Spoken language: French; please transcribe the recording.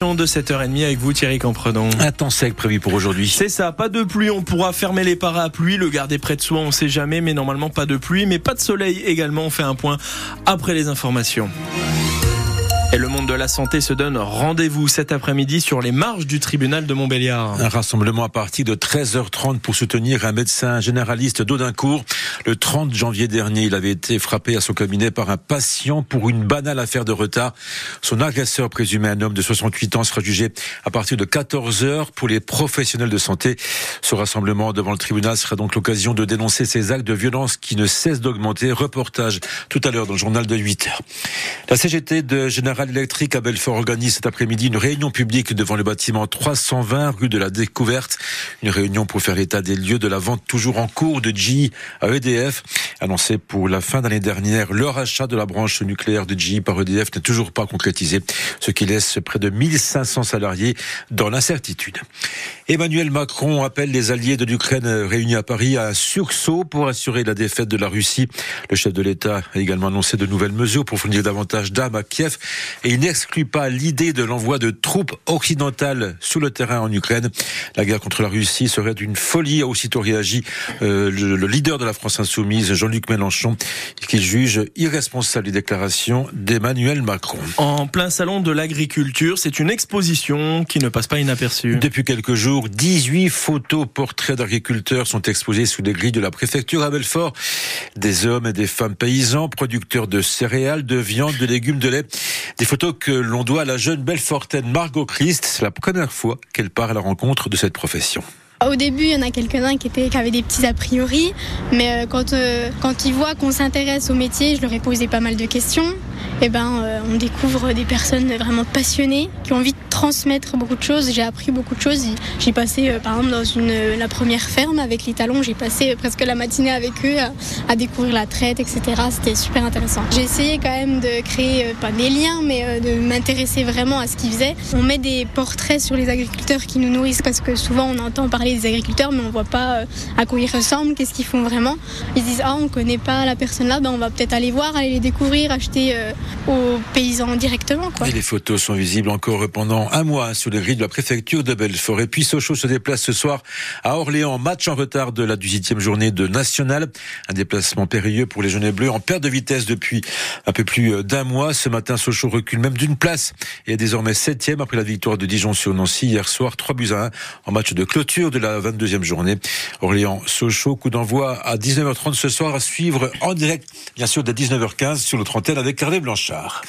de 7h30 avec vous Thierry Campredon. Un temps sec prévu pour aujourd'hui. C'est ça, pas de pluie, on pourra fermer les parapluies, le garder près de soi, on sait jamais, mais normalement pas de pluie, mais pas de soleil également, on fait un point après les informations. Et le monde de la santé se donne rendez-vous cet après-midi sur les marges du tribunal de Montbéliard. Un rassemblement à partir de 13h30 pour soutenir un médecin généraliste d'Audincourt. Le 30 janvier dernier, il avait été frappé à son cabinet par un patient pour une banale affaire de retard. Son agresseur présumé, un homme de 68 ans, sera jugé à partir de 14h pour les professionnels de santé. Ce rassemblement devant le tribunal sera donc l'occasion de dénoncer ces actes de violence qui ne cessent d'augmenter. Reportage tout à l'heure dans le journal de 8h. La CGT de Général électrique à Belfort organise cet après-midi une réunion publique devant le bâtiment 320 rue de la Découverte. Une réunion pour faire l'état des lieux de la vente toujours en cours de GE. Annoncé pour la fin d'année dernière, leur achat de la branche nucléaire de GE par EDF n'est toujours pas concrétisé, ce qui laisse près de 1500 salariés dans l'incertitude. Emmanuel Macron appelle les alliés de l'Ukraine réunis à Paris à un sursaut pour assurer la défaite de la Russie. Le chef de l'État a également annoncé de nouvelles mesures pour fournir davantage d'armes à Kiev et il n'exclut pas l'idée de l'envoi de troupes occidentales sous le terrain en Ukraine. La guerre contre la Russie serait d'une folie, a aussitôt réagi euh, le, le, leader de la France insoumise, Jean-Luc Mélenchon, qui juge irresponsable les déclarations d'Emmanuel Macron. En plein salon de l'agriculture, c'est une exposition qui ne passe pas inaperçue. Depuis quelques jours, 18 photos portraits d'agriculteurs sont exposées sous les grilles de la préfecture à Belfort. Des hommes et des femmes paysans, producteurs de céréales, de viande, de légumes, de lait. Des photos que l'on doit à la jeune Belfortaine Margot Christ. C'est la première fois qu'elle part à la rencontre de cette profession. Au début, il y en a quelques-uns qui, étaient, avaient des petits a priori, mais euh, quand, euh, quand ils voient qu'on s'intéresse au métier, je leur ai posé pas mal de questions. Et ben, euh, on découvre des personnes vraiment passionnées qui ont envie de transmettre beaucoup de choses. J'ai appris beaucoup de choses. J'ai passé, par exemple, dans une, la première ferme avec les talons, j'ai passé presque la matinée avec eux à, découvrir la traite, etc. C'était super intéressant. J'ai essayé quand même de créer, pas des liens, mais de m'intéresser vraiment à ce qu'ils faisaient. On met des portraits sur les agriculteurs qui nous nourrissent parce que souvent on entend parler des agriculteurs, mais on voit pas à quoi ils ressemblent, qu'est-ce qu'ils font vraiment. Ils disent ah on connaît pas la personne là, ben on va peut-être aller voir, aller les découvrir, acheter euh, aux paysans directement. Quoi. Et les photos sont visibles encore pendant un mois sur les grilles de la préfecture de Belfort. Et puis Sochaux se déplace ce soir à Orléans, match en retard de la 18e journée de National. Un déplacement périlleux pour les jaunes bleus en perte de vitesse depuis un peu plus d'un mois. Ce matin, Sochaux recule même d'une place et est désormais septième après la victoire de Dijon sur Nancy hier soir, 3 buts à 1 en match de clôture de la 22e journée. Orléans-Sochaux, coup d'envoi à 19h30 ce soir à suivre en direct, bien sûr, dès 19h15 sur notre antenne avec Carlet Blanchard.